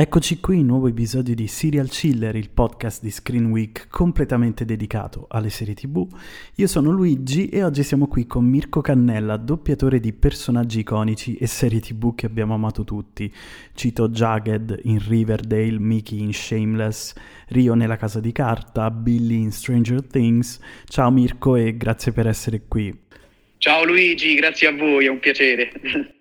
Eccoci qui, nuovo episodio di Serial Chiller, il podcast di Screen Week completamente dedicato alle serie tv. Io sono Luigi e oggi siamo qui con Mirko Cannella, doppiatore di personaggi iconici e serie tv che abbiamo amato tutti. Cito Jagged in Riverdale, Mickey in Shameless, Rio nella casa di carta, Billy in Stranger Things. Ciao Mirko e grazie per essere qui. Ciao Luigi, grazie a voi, è un piacere.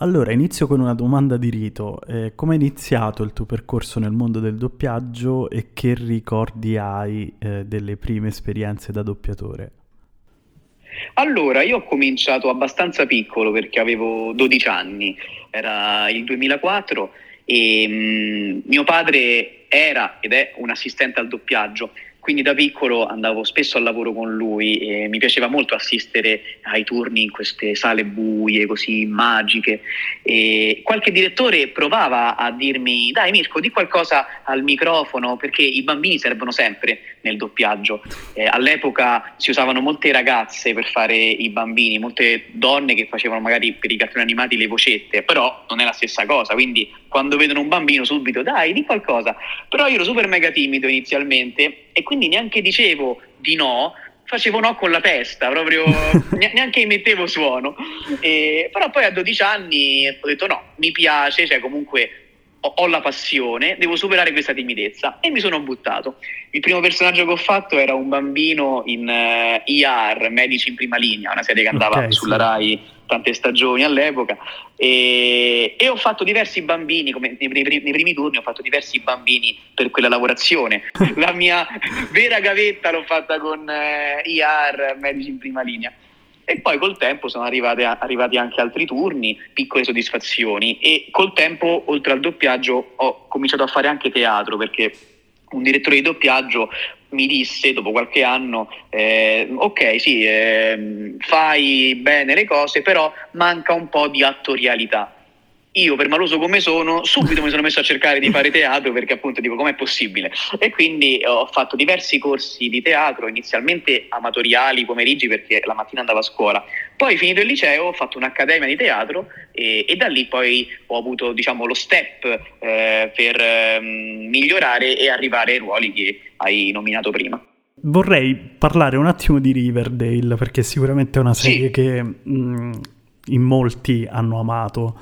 Allora, inizio con una domanda di rito. Eh, come è iniziato il tuo percorso nel mondo del doppiaggio e che ricordi hai eh, delle prime esperienze da doppiatore? Allora, io ho cominciato abbastanza piccolo perché avevo 12 anni, era il 2004 e mh, mm, mio padre era ed è un assistente al doppiaggio quindi da piccolo andavo spesso al lavoro con lui e mi piaceva molto assistere ai turni in queste sale buie, così magiche. E qualche direttore provava a dirmi: Dai, Mirko, di qualcosa al microfono perché i bambini servono sempre nel doppiaggio. Eh, all'epoca si usavano molte ragazze per fare i bambini, molte donne che facevano magari per i cartoni animati le vocette, però non è la stessa cosa. Quindi quando vedono un bambino subito, dai, di qualcosa. Però io ero super mega timido inizialmente e quindi neanche dicevo di no, facevo no con la testa, proprio neanche emettevo suono. E, però poi a 12 anni ho detto no, mi piace, cioè comunque ho, ho, la passione, devo superare questa timidezza e mi sono buttato. Il primo personaggio che ho fatto era un bambino in uh, eh, ER, Medici in prima linea, una serie che andava okay, sulla sì. RAI tante stagioni all'epoca e, e, ho fatto diversi bambini, come nei, nei, nei, primi turni ho fatto diversi bambini per quella lavorazione. La mia vera gavetta l'ho fatta con eh, IR, medici in prima linea. E poi col tempo sono arrivati, arrivati anche altri turni, piccole soddisfazioni e col tempo, oltre al doppiaggio, ho cominciato a fare anche teatro perché un direttore di doppiaggio mi disse dopo qualche anno, eh, ok sì, eh, fai bene le cose, però manca un po' di attorialità io per maloso come sono subito mi sono messo a cercare di fare teatro perché appunto dico com'è possibile? E quindi ho fatto diversi corsi di teatro inizialmente amatoriali pomeriggi perché la mattina andavo a scuola. Poi finito il liceo ho fatto un'accademia di teatro e, e da lì poi ho avuto diciamo lo step eh, per eh, migliorare e arrivare ai ruoli che hai nominato prima. Vorrei parlare un attimo di Riverdale perché sicuramente è una serie sì. che mh, in molti hanno amato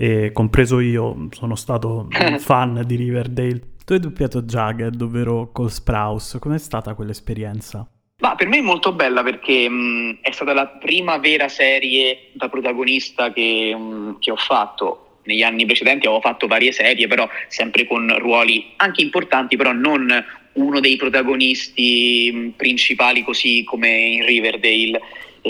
e compreso io sono stato un fan di Riverdale. Tu hai doppiato Jagged, ovvero Cole Sprouse, com'è stata quell'esperienza? Ma per me è molto bella perché mh, è stata la prima vera serie da protagonista che, mh, che ho fatto. Negli anni precedenti avevo fatto varie serie, però sempre con ruoli anche importanti, però non uno dei protagonisti principali così come in Riverdale.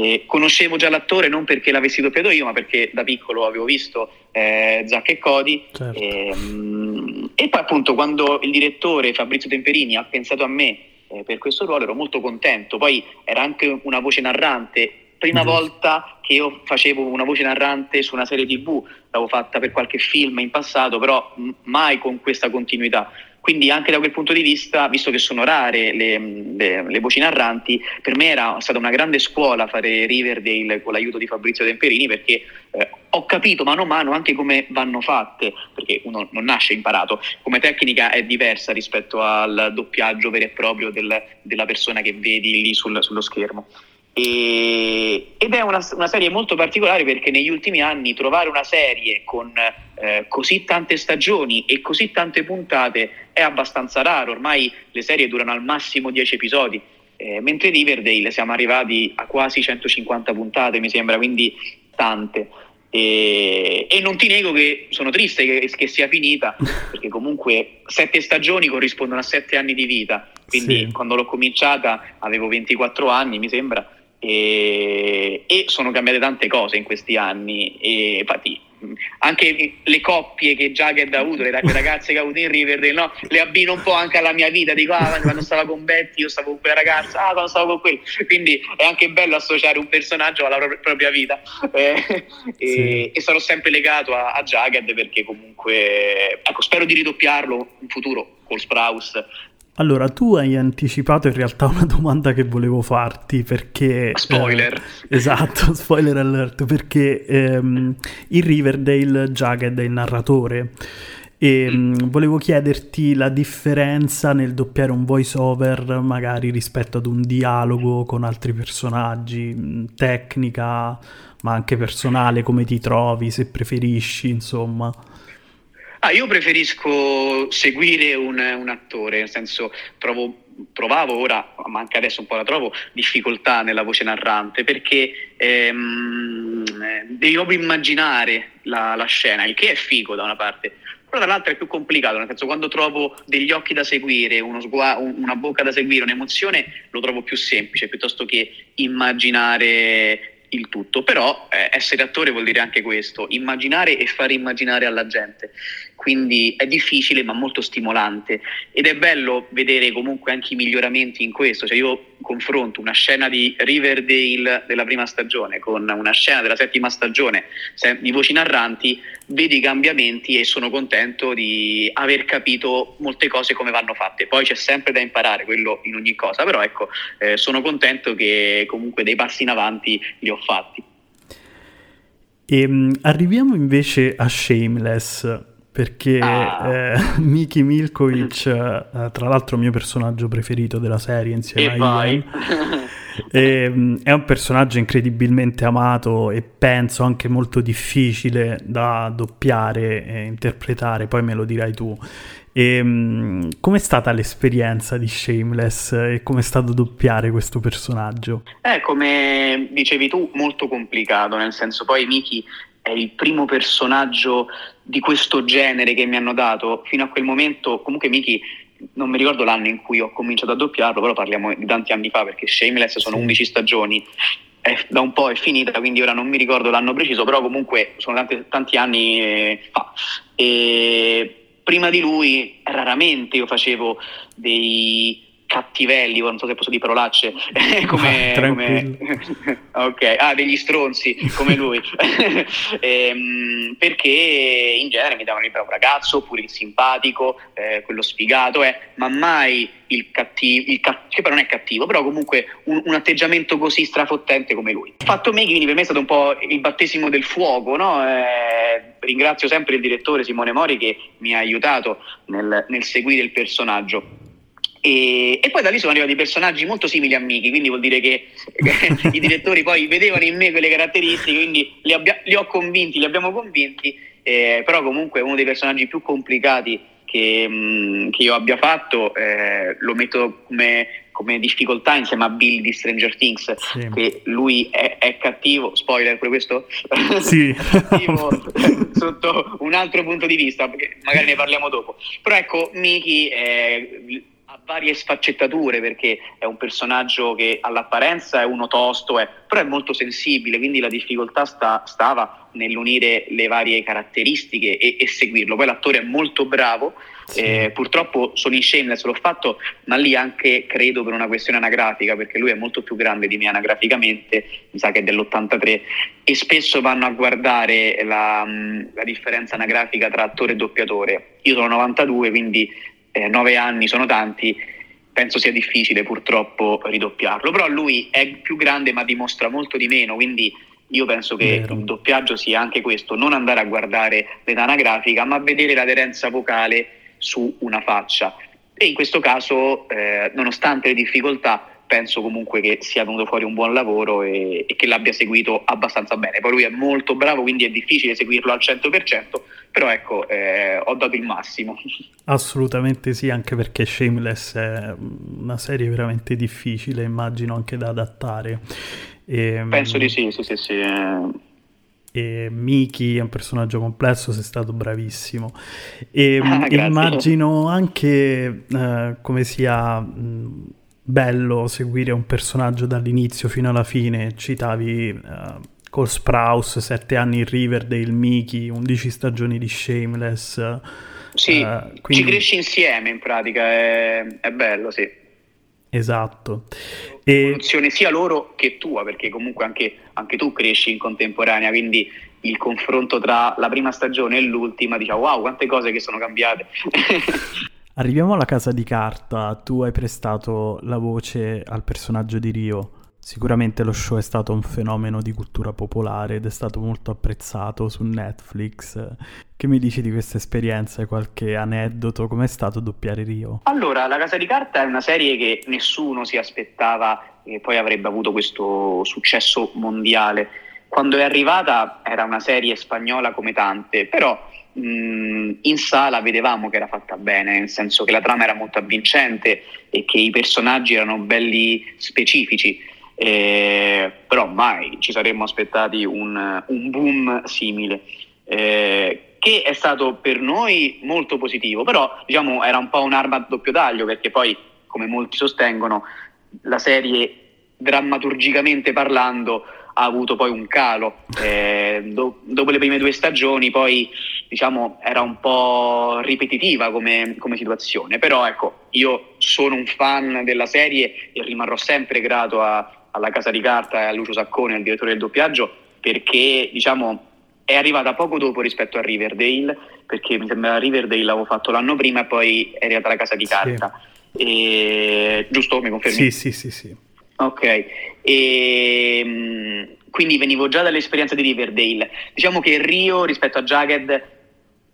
Eh, conoscevo già l'attore non perché l'avessi doppiato io, ma perché da piccolo avevo visto eh, Zack e Cody. Certo. E, ehm, e, poi appunto quando il direttore Fabrizio Temperini ha pensato a me eh, per questo ruolo ero molto contento. Poi era anche una voce narrante. Prima mm-hmm. volta che io facevo una voce narrante su una serie tv, l'avevo fatta per qualche film in passato, però mai con questa continuità. Quindi anche da quel punto di vista, visto che sono rare le, le, le, voci narranti, per me era stata una grande scuola fare Riverdale con l'aiuto di Fabrizio Temperini perché eh, ho capito mano a mano anche come vanno fatte, perché uno non nasce imparato, come tecnica è diversa rispetto al doppiaggio vero e proprio del, della persona che vedi lì sul, sullo schermo. E, ed è una, una, serie molto particolare perché negli ultimi anni trovare una serie con eh, così tante stagioni e così tante puntate è abbastanza raro, ormai le serie durano al massimo 10 episodi, eh, mentre Riverdale siamo arrivati a quasi 150 puntate mi sembra, quindi tante. E, e, non ti nego che sono triste che, che, sia finita perché comunque sette stagioni corrispondono a sette anni di vita quindi sì. quando l'ho cominciata avevo 24 anni mi sembra e, e, sono cambiate tante cose in questi anni e infatti anche le coppie che Jagged ha avuto, le, ragazze che ha avuto in Riverdale, no? le abbino un po' anche alla mia vita, dico ah, quando stavo con Betty io stavo con quella ragazza, ah quando stavo con quello, quindi è anche bello associare un personaggio alla pro- propria vita eh, sì. e, e, sarò sempre legato a, a Jagged perché comunque, ecco, spero di ridoppiarlo in futuro col Sprouse allora, tu hai anticipato in realtà una domanda che volevo farti perché... Spoiler! Eh, esatto, spoiler alert, perché ehm, in Riverdale Jagged è il narratore E mm. mh, volevo chiederti la differenza nel doppiare un voice over magari rispetto ad un dialogo con altri personaggi, mh, tecnica, ma anche personale, come ti trovi, se preferisci, insomma. Ah, io preferisco seguire un, un attore, nel senso trovo trovavo ora, ma anche adesso un po' la trovo, difficoltà nella voce narrante perché ehm, devi proprio immaginare la, la, scena, il che è figo da una parte, però dall'altra è più complicato, nel senso quando trovo degli occhi da seguire, sgua- una bocca da seguire, un'emozione, lo trovo più semplice piuttosto che immaginare il tutto, però eh, essere attore vuol dire anche questo, immaginare e far immaginare alla gente, quindi è difficile ma molto stimolante ed è bello vedere comunque anche i miglioramenti in questo, cioè io confronto una scena di Riverdale della prima stagione con una scena della settima stagione di voci narranti, vedo i cambiamenti e sono contento di aver capito molte cose come vanno fatte. Poi c'è sempre da imparare, quello in ogni cosa, però ecco, eh, sono contento che comunque dei passi in avanti li ho fatti. E, ehm, arriviamo invece a Shameless perché ah. eh, Miki Milkovic, eh, tra l'altro mio personaggio preferito della serie insieme e a Ian, è, è un personaggio incredibilmente amato e penso anche molto difficile da doppiare e interpretare, poi me lo dirai tu. E, um, com'è stata l'esperienza di Shameless e com'è stato doppiare questo personaggio? Eh, come dicevi tu, molto complicato, nel senso poi Miki è il primo personaggio di questo genere che mi hanno dato. Fino a quel momento, comunque Miki, non mi ricordo l'anno in cui ho cominciato a doppiarlo, però parliamo di tanti anni fa perché Shameless sono sì. 11 stagioni. È, da un po' è finita, quindi ora non mi ricordo l'anno preciso, però comunque sono tanti, tanti anni eh, fa. E prima di lui raramente io facevo dei cattivelli, non so se posso dire parolacce, come, ah, come... ok, ah, degli stronzi come lui, ehm, perché in genere mi davano il bravo ragazzo, oppure il simpatico, eh, quello sfigato, eh, ma mai il cattivo, il cat- che però non è cattivo, però comunque un, un, atteggiamento così strafottente come lui. Il fatto me, quindi per me è stato un po' il battesimo del fuoco, no? eh, ringrazio sempre il direttore Simone Mori che mi ha aiutato nel, nel seguire il personaggio e, e, poi da lì sono arrivati personaggi molto simili a Miki, quindi vuol dire che, che i direttori poi vedevano in me quelle caratteristiche, quindi li, abbia, li ho convinti, li abbiamo convinti, eh, però comunque uno dei personaggi più complicati che, mh, mm, che io abbia fatto eh, lo metto come, come, difficoltà insieme a Bill di Stranger Things, sì. che lui è, è, cattivo, spoiler pure questo? Sì. cattivo sotto un altro punto di vista, magari ne parliamo dopo. Però ecco, Miki... Eh, ha varie sfaccettature perché è un personaggio che all'apparenza è uno tosto, è, però è molto sensibile, quindi la difficoltà sta, stava nell'unire le varie caratteristiche e, e, seguirlo. Poi l'attore è molto bravo, sì. eh, purtroppo sono in Shameless, l'ho fatto, ma lì anche credo per una questione anagrafica, perché lui è molto più grande di me anagraficamente, mi sa che è dell'83, e spesso vanno a guardare la, la differenza anagrafica tra attore e doppiatore. Io sono 92, quindi eh, nove anni sono tanti, penso sia difficile purtroppo ridoppiarlo, però lui è più grande ma dimostra molto di meno, quindi io penso che Vero. il doppiaggio sia anche questo, non andare a guardare l'età anagrafica, ma vedere l'aderenza vocale su una faccia. E in questo caso, eh, nonostante le difficoltà, penso comunque che sia venuto fuori un buon lavoro e, e, che l'abbia seguito abbastanza bene. Poi lui è molto bravo, quindi è difficile seguirlo al 100%, però ecco, eh, ho dato il massimo. Assolutamente sì, anche perché Shameless è una serie veramente difficile, immagino anche da adattare. E, ehm, Penso di sì, sì, sì, sì. E Miki è un personaggio complesso, sei stato bravissimo. E ah, immagino anche uh, come sia... Mh, bello seguire un personaggio dall'inizio fino alla fine. Citavi uh, Cole Sprouse, 7 anni in Riverdale, Mickey, 11 stagioni di Shameless. Sì, uh, quindi... ci cresci insieme in pratica, è, è bello, sì. Esatto. E... sia loro che tua, perché comunque anche, anche, tu cresci in contemporanea, quindi il confronto tra la prima stagione e l'ultima, diciamo, wow, quante cose che sono cambiate. Arriviamo alla casa di carta, tu hai prestato la voce al personaggio di Rio. Sicuramente lo show è stato un fenomeno di cultura popolare ed è stato molto apprezzato su Netflix. Che mi dici di questa esperienza? Qualche aneddoto? Com'è stato doppiare Rio? Allora, La Casa di Carta è una serie che nessuno si aspettava che poi avrebbe avuto questo successo mondiale. Quando è arrivata era una serie spagnola come tante, però mh, in sala vedevamo che era fatta bene, nel senso che la trama era molto avvincente e che i personaggi erano belli specifici eh, però mai ci saremmo aspettati un, un boom simile. Eh, che è stato per noi molto positivo, però diciamo era un po' un'arma a doppio taglio perché poi, come molti sostengono, la serie drammaturgicamente parlando ha avuto poi un calo. Eh, do, dopo le prime due stagioni poi diciamo era un po' ripetitiva come, come, situazione, però ecco io sono un fan della serie e rimarrò sempre grato a, alla Casa di Carta e a Lucio Saccone, al direttore del doppiaggio, perché diciamo è arrivata poco dopo rispetto a Riverdale, perché mi sembra Riverdale l'avevo fatto l'anno prima e poi è arrivata la Casa di Carta. Sì. E... Giusto? Mi confermi? Sì, sì, sì, sì. Ok, e, mm, quindi venivo già dall'esperienza di Riverdale. Diciamo che Rio rispetto a Jagged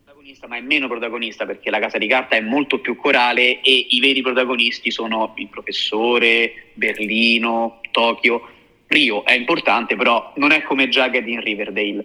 protagonista, ma è meno protagonista perché la casa di carta è molto più corale e i veri protagonisti sono il professore, Berlino, Tokyo. Rio è importante, però non è come Jagged in Riverdale.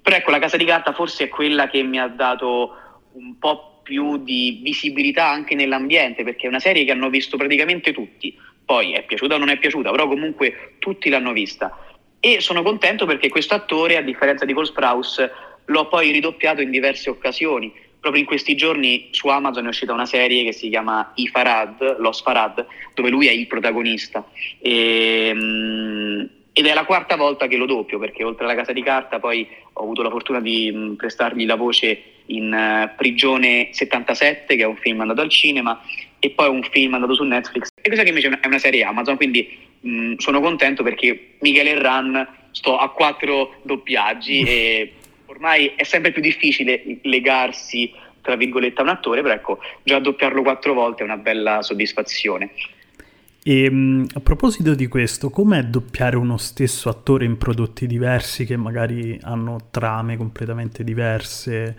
Però ecco, la casa di carta forse è quella che mi ha dato un po' più di visibilità anche nell'ambiente, perché è una serie che hanno visto praticamente tutti. Poi è piaciuta o non è piaciuta, però comunque tutti l'hanno vista. E sono contento perché questo attore, a differenza di Paul Sprouse, l'ho poi ridoppiato in diverse occasioni. Proprio in questi giorni su Amazon è uscita una serie che si chiama I Farad, Los Farad, dove lui è il protagonista. E, um, ed è la quarta volta che lo doppio, perché oltre alla casa di carta poi ho avuto la fortuna di prestargli la voce in uh, Prigione 77, che è un film andato al cinema, e poi un film andato su Netflix, e questa che invece è una serie Amazon, quindi um, sono contento perché Michele Ran sto a quattro doppiaggi e ormai è sempre più difficile legarsi tra virgolette a un attore, però ecco, già doppiarlo quattro volte è una bella soddisfazione. E ehm, a proposito di questo, com'è doppiare uno stesso attore in prodotti diversi che magari hanno trame completamente diverse?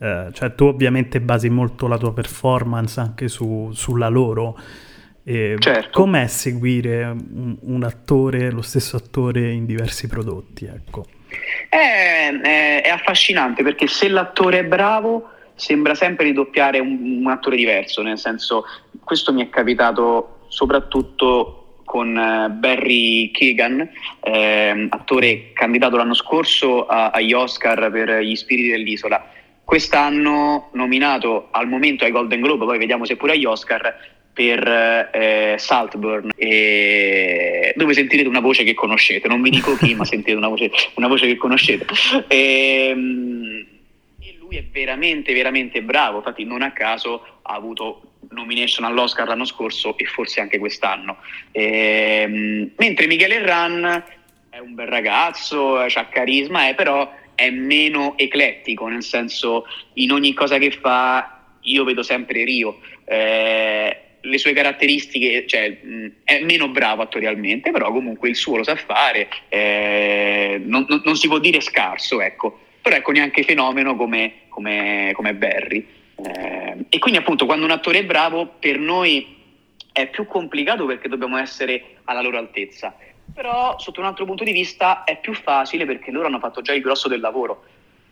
Eh, cioè tu ovviamente basi molto la tua performance anche su, sulla loro. E certo. Com'è seguire un, un, attore, lo stesso attore in diversi prodotti? Ecco. È, è, è, affascinante perché se l'attore è bravo sembra sempre di doppiare un, un, attore diverso, nel senso questo mi è capitato soprattutto con Barry Keegan, eh, attore candidato l'anno scorso a, agli Oscar per Gli Spiriti dell'Isola. Quest'anno nominato al momento ai Golden Globe, poi vediamo se pure agli Oscar, per eh, Saltburn, e... dove sentirete una voce che conoscete. Non vi dico chi, ma sentirete una voce, una voce che conoscete. E, ehm, e, lui è veramente, veramente bravo. Infatti, non a caso ha avuto nomination all'Oscar l'anno scorso e forse anche quest'anno. E, ehm, mentre Michele Ran è un bel ragazzo, ha carisma, eh, però è meno eclettico, nel senso in ogni cosa che fa io vedo sempre Rio. Eh, le sue caratteristiche, cioè è meno bravo attorialmente, però comunque il suo lo sa fare, eh, non, non, non, si può dire scarso, ecco, però ecco neanche fenomeno come, come, come Barry. Eh, e quindi appunto quando un attore è bravo per noi è più complicato perché dobbiamo essere alla loro altezza, però sotto un altro punto di vista è più facile perché loro hanno fatto già il grosso del lavoro.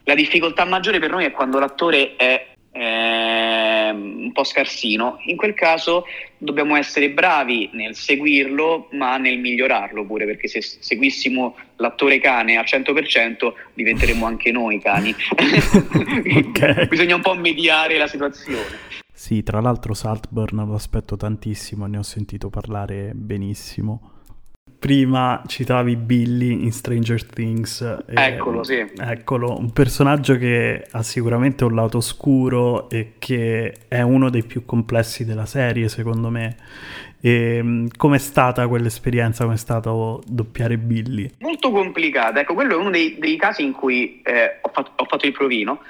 La difficoltà maggiore per noi è quando l'attore è eh, un po' scarsino, in quel caso dobbiamo essere bravi nel seguirlo ma nel migliorarlo pure perché se seguissimo l'attore cane al 100% diventeremo anche noi cani. okay. Bisogna un po' mediare la situazione. Sì, tra l'altro Saltburn lo aspetto tantissimo, ne ho sentito parlare benissimo prima citavi Billy in Stranger Things. Eccolo, sì. Eccolo, un personaggio che ha sicuramente un lato oscuro e che è uno dei più complessi della serie, secondo me. E, com'è stata quell'esperienza? Com'è stato doppiare Billy? Molto complicata. Ecco, quello è uno dei, dei casi in cui eh, ho, fatto, ho, fatto, il provino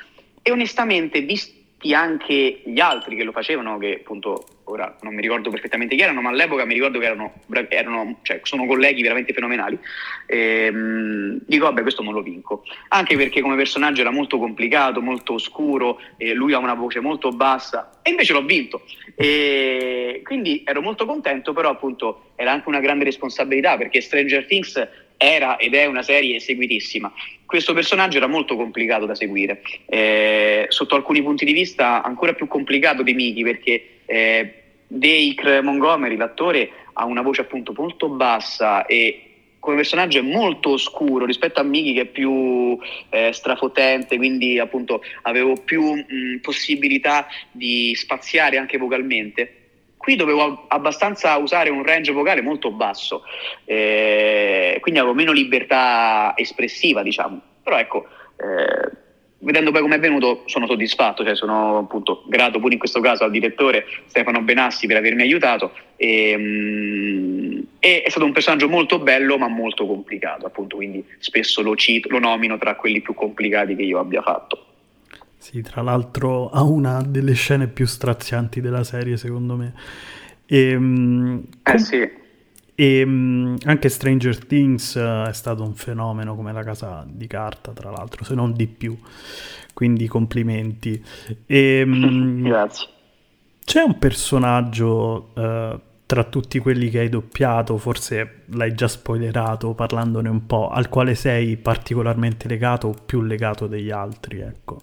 e onestamente, vis- anche gli altri che lo facevano, che appunto ora non mi ricordo perfettamente chi erano, ma all'epoca mi ricordo che erano, erano cioè, sono colleghi veramente fenomenali. E, mh, dico, vabbè, questo non lo vinco. Anche perché come personaggio era molto complicato, molto oscuro, lui ha una voce molto bassa, e invece l'ho vinto. E quindi ero molto contento, però appunto era anche una grande responsabilità, perché Stranger Things era ed è una serie seguitissima. Questo personaggio era molto complicato da seguire, eh, sotto alcuni punti di vista ancora più complicato di Miki perché eh, Dacre Montgomery, l'attore, ha una voce appunto molto bassa e come personaggio è molto oscuro rispetto a Miki che è più eh, strafotente, quindi appunto avevo più mh, possibilità di spaziare anche vocalmente Qui dovevo abbastanza usare un range vocale molto basso, eh, quindi avevo meno libertà espressiva, diciamo. Però ecco, eh, vedendo poi come è venuto sono soddisfatto, cioè sono appunto grato pure in questo caso al direttore Stefano Benassi per avermi aiutato e, mm, e è stato un personaggio molto bello ma molto complicato appunto, quindi spesso lo cito, lo nomino tra quelli più complicati che io abbia fatto. Sì, tra l'altro ha una delle scene più strazianti della serie, secondo me. E, ehm, eh sì. E ehm, anche Stranger Things è stato un fenomeno come la casa di carta, tra l'altro, se non di più. Quindi complimenti. E, ehm, Grazie. C'è un personaggio uh, tra tutti quelli che hai doppiato, forse l'hai già spoilerato parlandone un po', al quale sei particolarmente legato o più legato degli altri, ecco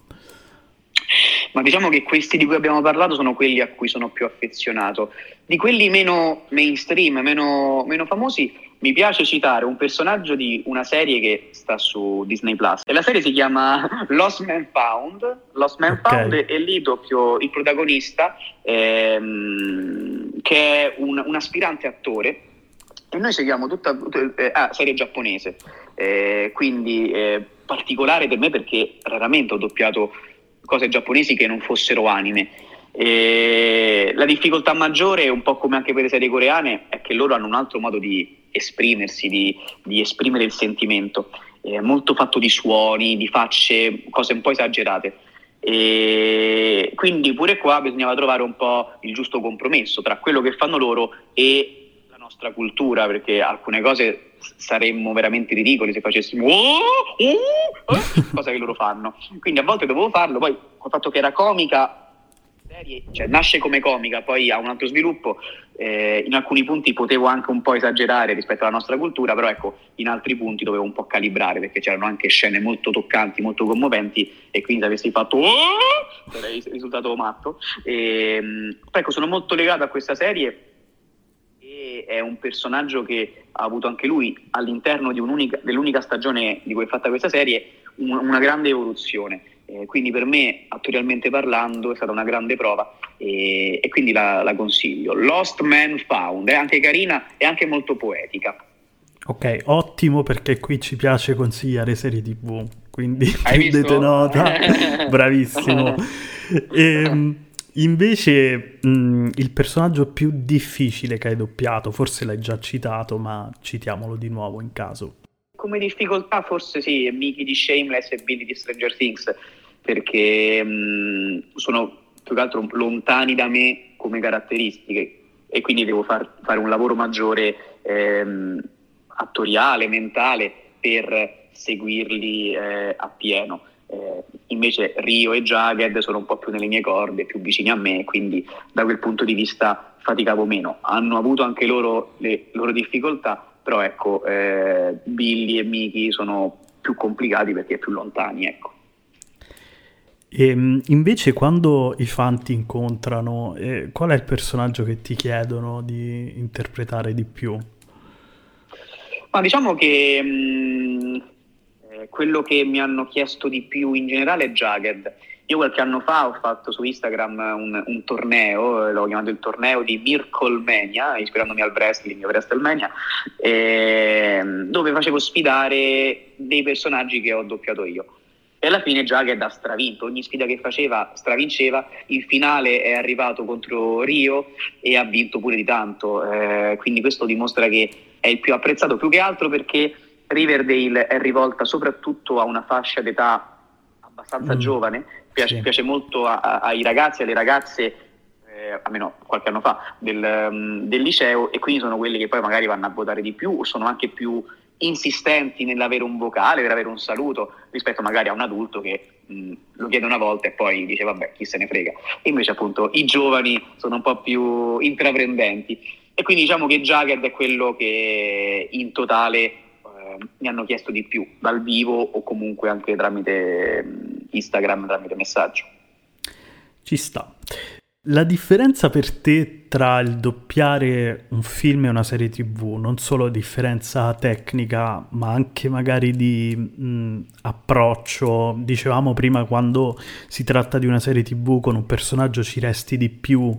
ma diciamo che questi di cui abbiamo parlato sono quelli a cui sono più affezionato. Di quelli meno mainstream, meno, meno famosi, mi piace citare un personaggio di una serie che sta su Disney Plus. E la serie si chiama Lost Man Found. Lost Man okay. Found e lì doppio il protagonista, ehm, che è un, un, aspirante attore. E noi seguiamo tutta, eh, ah, serie giapponese, eh, quindi eh, particolare per me perché raramente ho doppiato cose giapponesi che non fossero anime. E la difficoltà maggiore, un po' come anche per le serie coreane, è che loro hanno un altro modo di esprimersi, di, di esprimere il sentimento, è molto fatto di suoni, di facce, cose un po' esagerate. E quindi pure qua bisognava trovare un po' il giusto compromesso tra quello che fanno loro e nostra cultura, perché alcune cose saremmo veramente ridicoli se facessimo oh, oh, oh, cosa che loro fanno. Quindi a volte dovevo farlo, poi col fatto che era comica, cioè nasce come comica, poi ha un altro sviluppo, eh, in alcuni punti potevo anche un po' esagerare rispetto alla nostra cultura, però ecco, in altri punti dovevo un po' calibrare perché c'erano anche scene molto toccanti, molto commoventi e quindi se avessi fatto sarei risultato matto. E, ehm, ecco, sono molto legato a questa serie è un personaggio che ha avuto anche lui all'interno dell'unica stagione di cui è fatta questa serie un, una grande evoluzione. Eh, quindi per me, attorialmente parlando, è stata una grande prova e, e quindi la, la, consiglio. Lost Man Found, è anche carina e anche molto poetica. Ok, ottimo perché qui ci piace consigliare serie tv, quindi prendete nota, bravissimo. E, ehm, Invece mh, il personaggio più difficile che hai doppiato, forse l'hai già citato, ma citiamolo di nuovo in caso. Come difficoltà forse sì, Mickey di Shameless e Billy di Stranger Things, perché mh, sono più che altro lontani da me come caratteristiche e quindi devo far, fare un lavoro maggiore ehm, attoriale, mentale per seguirli eh, appieno. Eh, invece Rio e Jagged sono un po' più nelle mie corde, più vicini a me, quindi da quel punto di vista faticavo meno. Hanno avuto anche loro le loro difficoltà, però ecco, eh, Billy e Miki sono più complicati perché più lontani, ecco. E ehm, invece quando i fan ti incontrano, eh, qual è il personaggio che ti chiedono di interpretare di più? Ma diciamo che mh, quello che mi hanno chiesto di più in generale è Jagged. Io qualche anno fa ho fatto su Instagram un, un torneo, l'ho chiamato il torneo di Mircolmania, ispirandomi al wrestling, WrestleMania, ehm, dove facevo sfidare dei personaggi che ho doppiato io. E alla fine Jagged ha stravinto, ogni sfida che faceva stravinceva, il finale è arrivato contro Rio e ha vinto pure di tanto, eh, quindi questo dimostra che è il più apprezzato più che altro perché Riverdale è rivolta soprattutto a una fascia d'età abbastanza mm. giovane piace, sì. piace molto a, a, ai ragazzi e alle ragazze, eh, almeno qualche anno fa, del, um, del liceo e quindi sono quelli che poi magari vanno a votare di più o sono anche più insistenti nell'avere un vocale, per avere un saluto, rispetto magari a un adulto che mh, lo chiede una volta e poi dice vabbè chi se ne frega. E invece appunto i giovani sono un po' più intraprendenti. E quindi diciamo che Jagged è quello che in totale mi hanno chiesto di più, dal vivo o comunque anche tramite Instagram, tramite messaggio. Ci sta. La differenza per te tra il doppiare un film e una serie tv, non solo differenza tecnica, ma anche magari di mh, approccio, dicevamo prima quando si tratta di una serie tv con un personaggio ci resti di più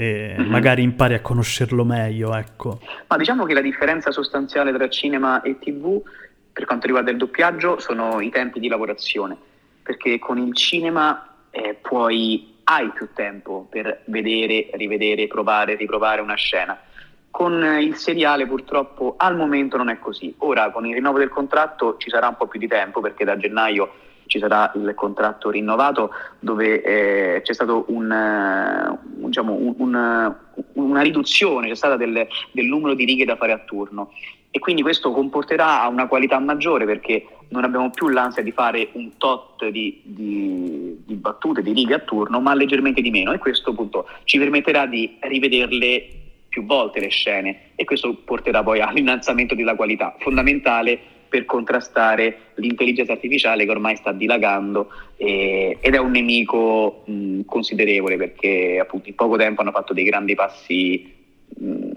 e mm-hmm. magari impari a conoscerlo meglio, ecco. Ma diciamo che la differenza sostanziale tra cinema e tv per quanto riguarda il doppiaggio sono i tempi di lavorazione, perché con il cinema eh, puoi hai più tempo per vedere, rivedere, provare, riprovare una scena. Con il seriale purtroppo al momento non è così. Ora con il rinnovo del contratto ci sarà un po' più di tempo perché da gennaio ci sarà il contratto rinnovato dove eh, c'è stata un, uh, diciamo, un, un, una riduzione, c'è stata del, del numero di righe da fare a turno. E quindi questo comporterà una qualità maggiore perché non abbiamo più l'ansia di fare un tot di, di, di, battute, di righe a turno, ma leggermente di meno. E questo appunto ci permetterà di rivederle più volte le scene. E questo porterà poi all'innalzamento della qualità, fondamentale per contrastare l'intelligenza artificiale che ormai sta dilagando eh, ed è un nemico mh, considerevole perché appunto in poco tempo hanno fatto dei grandi passi mh,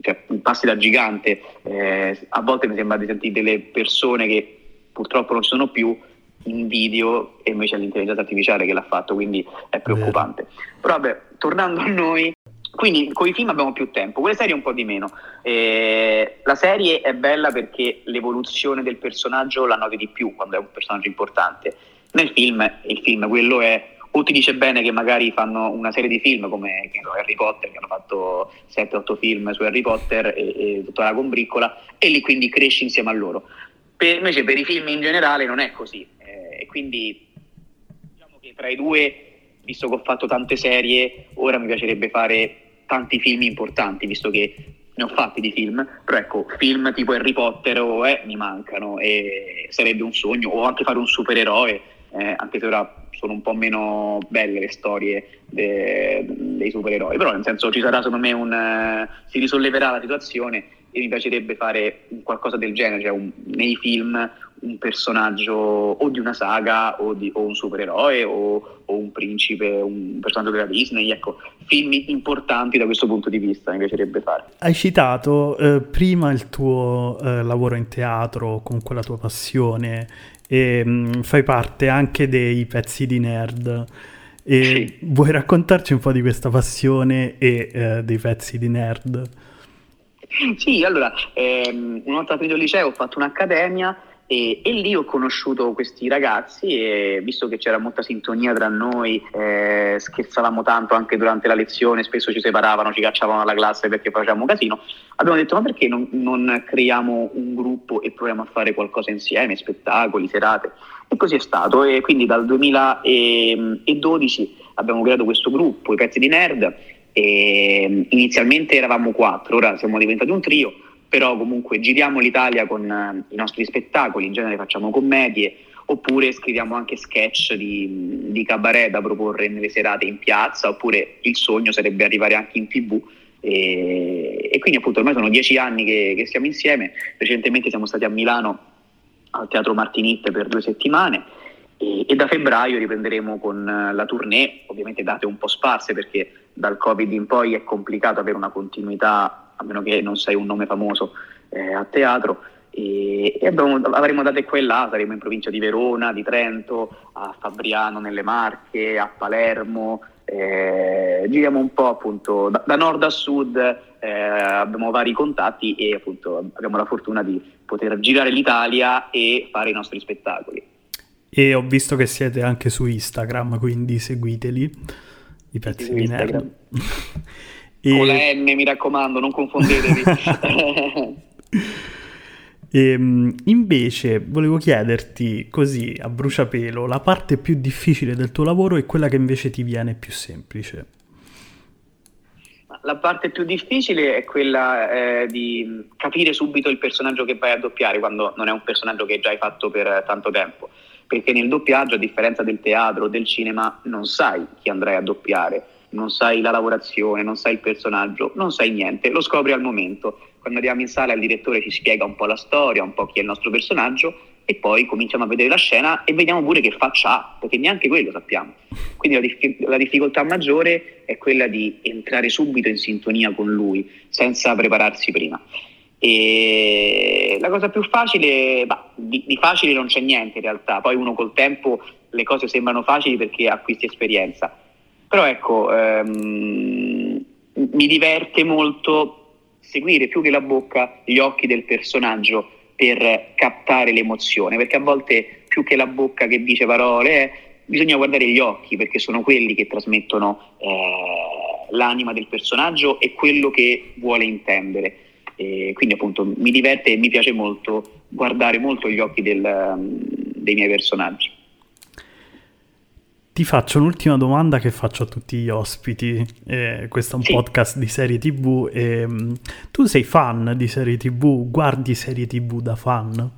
cioè, passi da gigante. Eh, a volte mi sembra di sentire delle persone che purtroppo non ci sono più in video e invece è l'intelligenza artificiale che l'ha fatto, quindi è preoccupante. Però vabbè, tornando a noi, quindi con i film abbiamo più tempo, con le serie un po' di meno. Eh, la serie è bella perché l'evoluzione del personaggio la noti di più quando è un personaggio importante. Nel film, il film quello è o ti dice bene che magari fanno una serie di film come so, Harry Potter, che hanno fatto 7-8 film su Harry Potter e, e tutta la combriccola, e lì quindi cresci insieme a loro. Per, invece per i film in generale non è così, eh, e quindi diciamo che tra i due, visto che ho fatto tante serie, ora mi piacerebbe fare tanti film importanti, visto che ne ho fatti di film, però ecco, film tipo Harry Potter o eh, mi mancano e sarebbe un sogno, o anche fare un supereroe, eh, anche se ora sono un po' meno belle le storie de, dei supereroi, però nel senso ci sarà secondo me un... Uh, si risolleverà la situazione e mi piacerebbe fare qualcosa del genere, cioè un, nei film un personaggio o di una saga o, di, o un supereroe o, o, un principe, un personaggio della Disney, ecco, film importanti da questo punto di vista mi piacerebbe fare. Hai citato eh, prima il tuo eh, lavoro in teatro, comunque la tua passione e mh, mm, fai parte anche dei pezzi di nerd. E sì. vuoi raccontarci un po' di questa passione e eh, dei pezzi di nerd? Sì, allora, ehm, una volta finito il liceo ho fatto un'accademia e, e, lì ho conosciuto questi ragazzi e visto che c'era molta sintonia tra noi, eh, scherzavamo tanto anche durante la lezione, spesso ci separavano, ci cacciavano dalla classe perché facevamo casino, abbiamo detto ma perché non, non creiamo un gruppo e proviamo a fare qualcosa insieme, spettacoli, serate? E così è stato e quindi dal 2012 abbiamo creato questo gruppo, i pezzi di nerd, e inizialmente eravamo quattro, ora siamo diventati un trio però comunque giriamo l'Italia con uh, i nostri spettacoli, in genere facciamo commedie oppure scriviamo anche sketch di, di, cabaret da proporre nelle serate in piazza oppure il sogno sarebbe arrivare anche in tv. E, e quindi appunto ormai sono dieci anni che, che, siamo insieme, recentemente siamo stati a Milano al Teatro Martinit per due settimane e, e da febbraio riprenderemo con la tournée, ovviamente date un po' sparse perché dal Covid in poi è complicato avere una continuità a meno che non sei un nome famoso eh, a teatro. E, e abbiamo, avremo date qua e là, saremo in provincia di Verona, di Trento, a Fabriano nelle Marche, a Palermo, eh, giriamo un po' appunto da, da nord a sud, eh, abbiamo vari contatti e appunto abbiamo la fortuna di poter girare l'Italia e fare i nostri spettacoli. E ho visto che siete anche su Instagram, quindi seguiteli, i pezzi di nerd. E... Con la N, mi raccomando, non confondetevi. E, ehm, invece volevo chiederti così a bruciapelo, la parte più difficile del tuo lavoro e quella che invece ti viene più semplice. La parte più difficile è quella eh, di capire subito il personaggio che vai a doppiare quando non è un personaggio che già hai fatto per tanto tempo, perché nel doppiaggio, a differenza del teatro o del cinema, non sai chi andrai a doppiare, non sai la lavorazione, non sai il personaggio, non sai niente, lo scopri al momento. Quando andiamo in sala il direttore ci spiega un po' la storia, un po' chi è il nostro personaggio e poi cominciamo a vedere la scena e vediamo pure che faccia ha, perché neanche quello sappiamo. Quindi la, dif- la, difficoltà maggiore è quella di entrare subito in sintonia con lui, senza prepararsi prima. E la cosa più facile, bah, di, di facile non c'è niente in realtà, poi uno col tempo le cose sembrano facili perché acquisti esperienza. Però ecco, ehm, mi diverte molto seguire più che la bocca gli occhi del personaggio per captare l'emozione, perché a volte più che la bocca che dice parole, eh, bisogna guardare gli occhi, perché sono quelli che trasmettono eh, l'anima del personaggio e quello che vuole intendere. E quindi appunto mi diverte e mi piace molto guardare molto gli occhi del, dei miei personaggi. Ti faccio un'ultima domanda che faccio a tutti gli ospiti. Eh, questo è un sì. podcast di serie TV. E, um, tu sei fan di serie TV? Guardi serie TV da fan?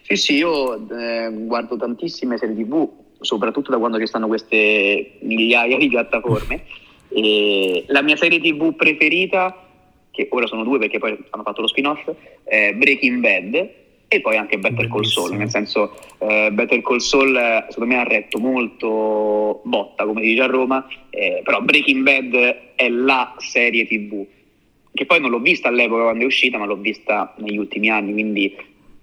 Sì, sì, io eh, guardo tantissime serie TV, soprattutto da quando ci stanno queste migliaia di piattaforme. e la mia serie TV preferita, che ora sono due perché poi hanno fatto lo spin-off, è Breaking Bad e poi anche Better Call Saul, nel senso eh, Better Call Saul secondo me ha retto molto botta, come si dice a Roma, eh, però Breaking Bad è la serie tv, che poi non l'ho vista all'epoca quando è uscita, ma l'ho vista negli ultimi anni, quindi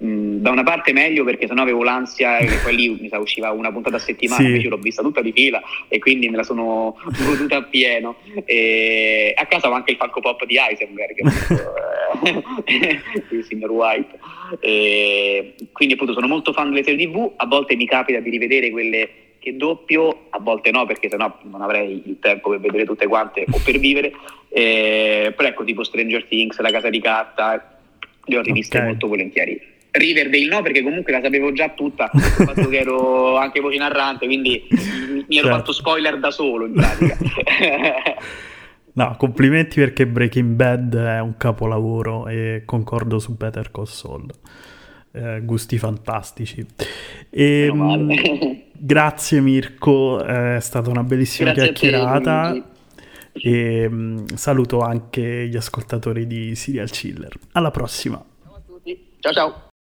da una parte meglio perché sennò avevo l'ansia che poi lì mi sa usciva una puntata a settimana, sì. invece l'ho vista tutta di fila e quindi me la sono goduta a pieno. E a casa ho anche il Funko Pop di Heisenberg, il signor White. E quindi appunto sono molto fan delle serie tv, a volte mi capita di rivedere quelle che doppio, a volte no perché sennò non avrei il tempo per vedere tutte quante o per vivere, e, però ecco tipo Stranger Things, La Casa di Carta, le ho riviste okay. molto volentieri. Riverdale no, perché comunque la sapevo già tutta, il fatto che ero anche voce narrante, quindi mi ero certo. fatto spoiler da solo in pratica. no, complimenti perché Breaking Bad è un capolavoro e concordo su Better Call Saul. Eh, gusti fantastici. E, mh, grazie Mirko, è stata una bellissima grazie chiacchierata. e mh, saluto anche gli ascoltatori di Serial Chiller. Alla prossima. Ciao a tutti. Ciao ciao.